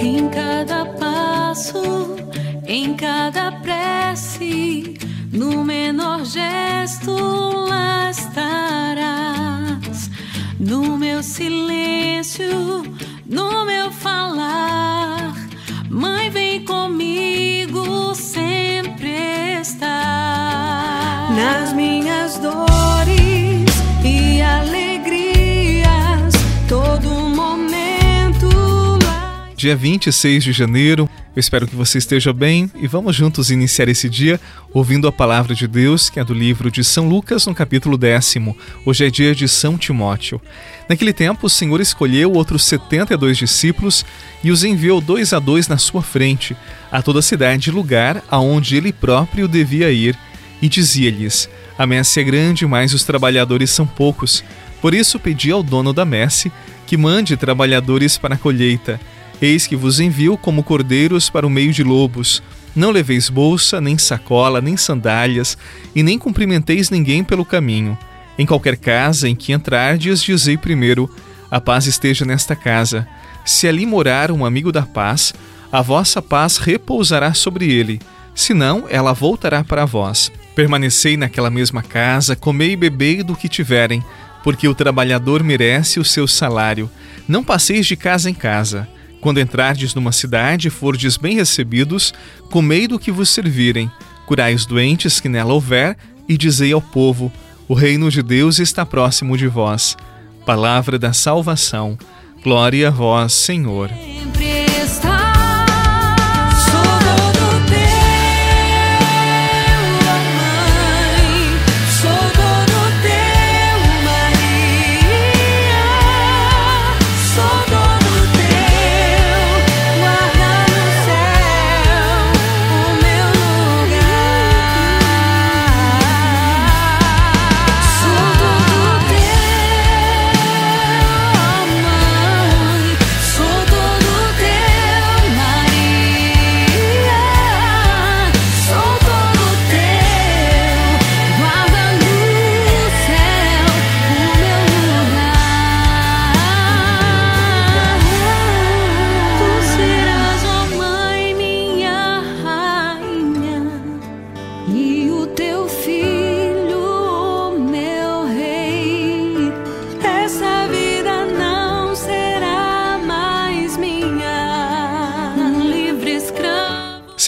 Em cada passo, em cada prece, no menor gesto lá estarás. No meu silêncio, no meu falar, Mãe, vem comigo, sempre está. Nas minhas Dia 26 de janeiro, eu espero que você esteja bem e vamos juntos iniciar esse dia ouvindo a palavra de Deus, que é do livro de São Lucas, no capítulo décimo. Hoje é dia de São Timóteo. Naquele tempo, o Senhor escolheu outros 72 discípulos e os enviou dois a dois na sua frente, a toda a cidade e lugar aonde ele próprio devia ir, e dizia-lhes: A messe é grande, mas os trabalhadores são poucos. Por isso pedi ao dono da messe que mande trabalhadores para a colheita. Eis que vos envio como cordeiros para o meio de lobos. Não leveis bolsa, nem sacola, nem sandálias, e nem cumprimenteis ninguém pelo caminho. Em qualquer casa em que entrardes, dizei primeiro: A paz esteja nesta casa. Se ali morar um amigo da paz, a vossa paz repousará sobre ele. Senão, ela voltará para vós. Permanecei naquela mesma casa, comei e bebei do que tiverem, porque o trabalhador merece o seu salário. Não passeis de casa em casa. Quando entrardes numa cidade e fordes bem recebidos, comei do que vos servirem, curai os doentes que nela houver, e dizei ao povo: o reino de Deus está próximo de vós. Palavra da salvação. Glória a vós, Senhor.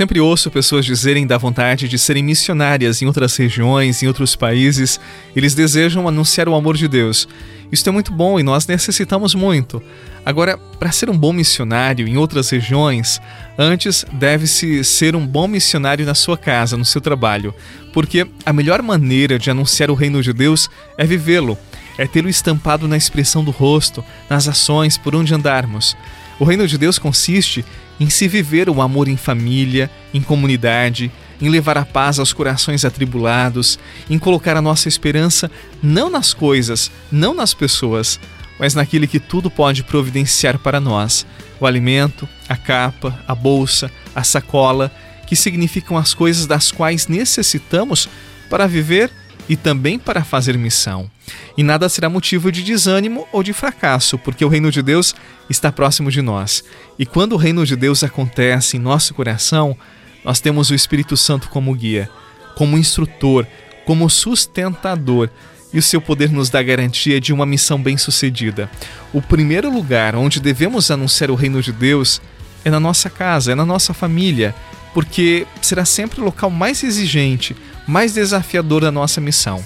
Sempre ouço pessoas dizerem da vontade de serem missionárias em outras regiões, em outros países. Eles desejam anunciar o amor de Deus. Isso é muito bom e nós necessitamos muito. Agora, para ser um bom missionário em outras regiões, antes deve-se ser um bom missionário na sua casa, no seu trabalho, porque a melhor maneira de anunciar o reino de Deus é vivê-lo, é tê-lo estampado na expressão do rosto, nas ações, por onde andarmos. O reino de Deus consiste em se viver o amor em família, em comunidade, em levar a paz aos corações atribulados, em colocar a nossa esperança não nas coisas, não nas pessoas, mas naquele que tudo pode providenciar para nós: o alimento, a capa, a bolsa, a sacola, que significam as coisas das quais necessitamos para viver e também para fazer missão. E nada será motivo de desânimo ou de fracasso, porque o reino de Deus está próximo de nós. E quando o reino de Deus acontece em nosso coração, nós temos o Espírito Santo como guia, como instrutor, como sustentador, e o seu poder nos dá garantia de uma missão bem-sucedida. O primeiro lugar onde devemos anunciar o reino de Deus é na nossa casa, é na nossa família, porque será sempre o local mais exigente, mais desafiador da nossa missão.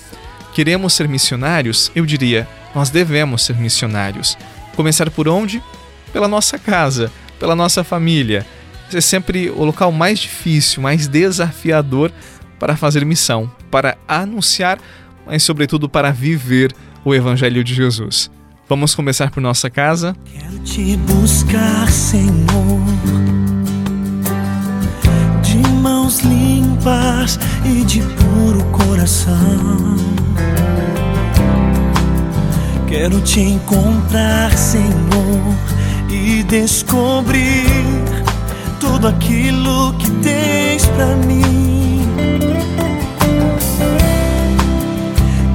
Queremos ser missionários? Eu diria, nós devemos ser missionários. Começar por onde? Pela nossa casa, pela nossa família. É sempre o local mais difícil, mais desafiador para fazer missão, para anunciar, mas sobretudo para viver o Evangelho de Jesus. Vamos começar por nossa casa? Quero te buscar, Senhor mãos limpas e de puro coração. Quero te encontrar, Senhor, e descobrir tudo aquilo que tens para mim.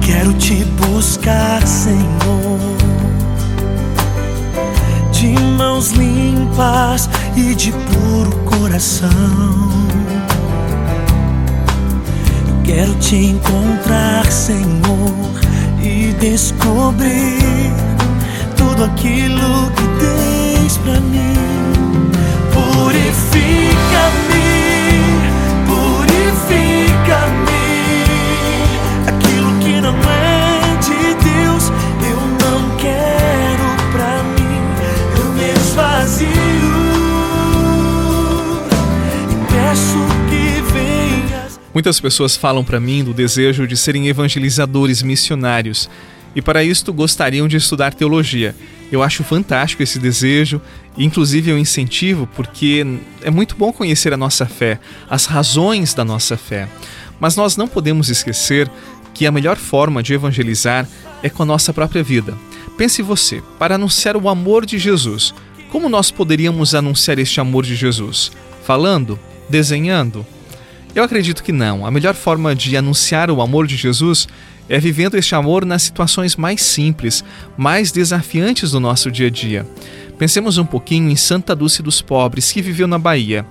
Quero te buscar, Senhor, de mãos limpas e de puro coração. Eu quero te encontrar, Senhor, e descobrir tudo aquilo que tens pra mim. Muitas pessoas falam para mim do desejo de serem evangelizadores missionários e para isto gostariam de estudar teologia. Eu acho fantástico esse desejo, inclusive eu incentivo porque é muito bom conhecer a nossa fé, as razões da nossa fé. Mas nós não podemos esquecer que a melhor forma de evangelizar é com a nossa própria vida. Pense você, para anunciar o amor de Jesus, como nós poderíamos anunciar este amor de Jesus? Falando? Desenhando? Eu acredito que não. A melhor forma de anunciar o amor de Jesus é vivendo este amor nas situações mais simples, mais desafiantes do nosso dia a dia. Pensemos um pouquinho em Santa Dulce dos Pobres, que viveu na Bahia.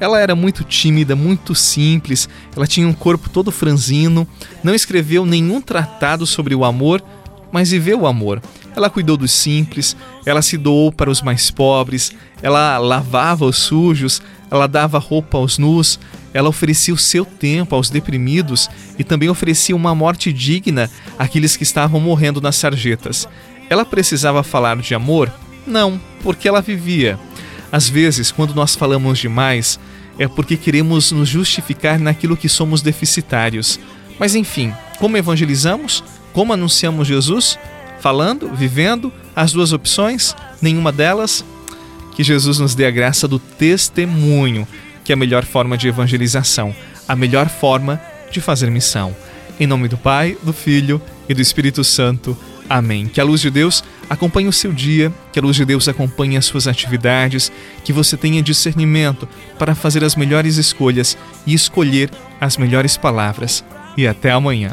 Ela era muito tímida, muito simples, ela tinha um corpo todo franzino, não escreveu nenhum tratado sobre o amor, mas viveu o amor. Ela cuidou dos simples, ela se doou para os mais pobres, ela lavava os sujos, ela dava roupa aos nus, ela oferecia o seu tempo aos deprimidos e também oferecia uma morte digna àqueles que estavam morrendo nas sarjetas. Ela precisava falar de amor? Não, porque ela vivia. Às vezes, quando nós falamos demais, é porque queremos nos justificar naquilo que somos deficitários. Mas enfim, como evangelizamos? Como anunciamos Jesus? Falando, vivendo, as duas opções, nenhuma delas. Que Jesus nos dê a graça do testemunho, que é a melhor forma de evangelização, a melhor forma de fazer missão. Em nome do Pai, do Filho e do Espírito Santo. Amém. Que a luz de Deus acompanhe o seu dia, que a luz de Deus acompanhe as suas atividades, que você tenha discernimento para fazer as melhores escolhas e escolher as melhores palavras. E até amanhã.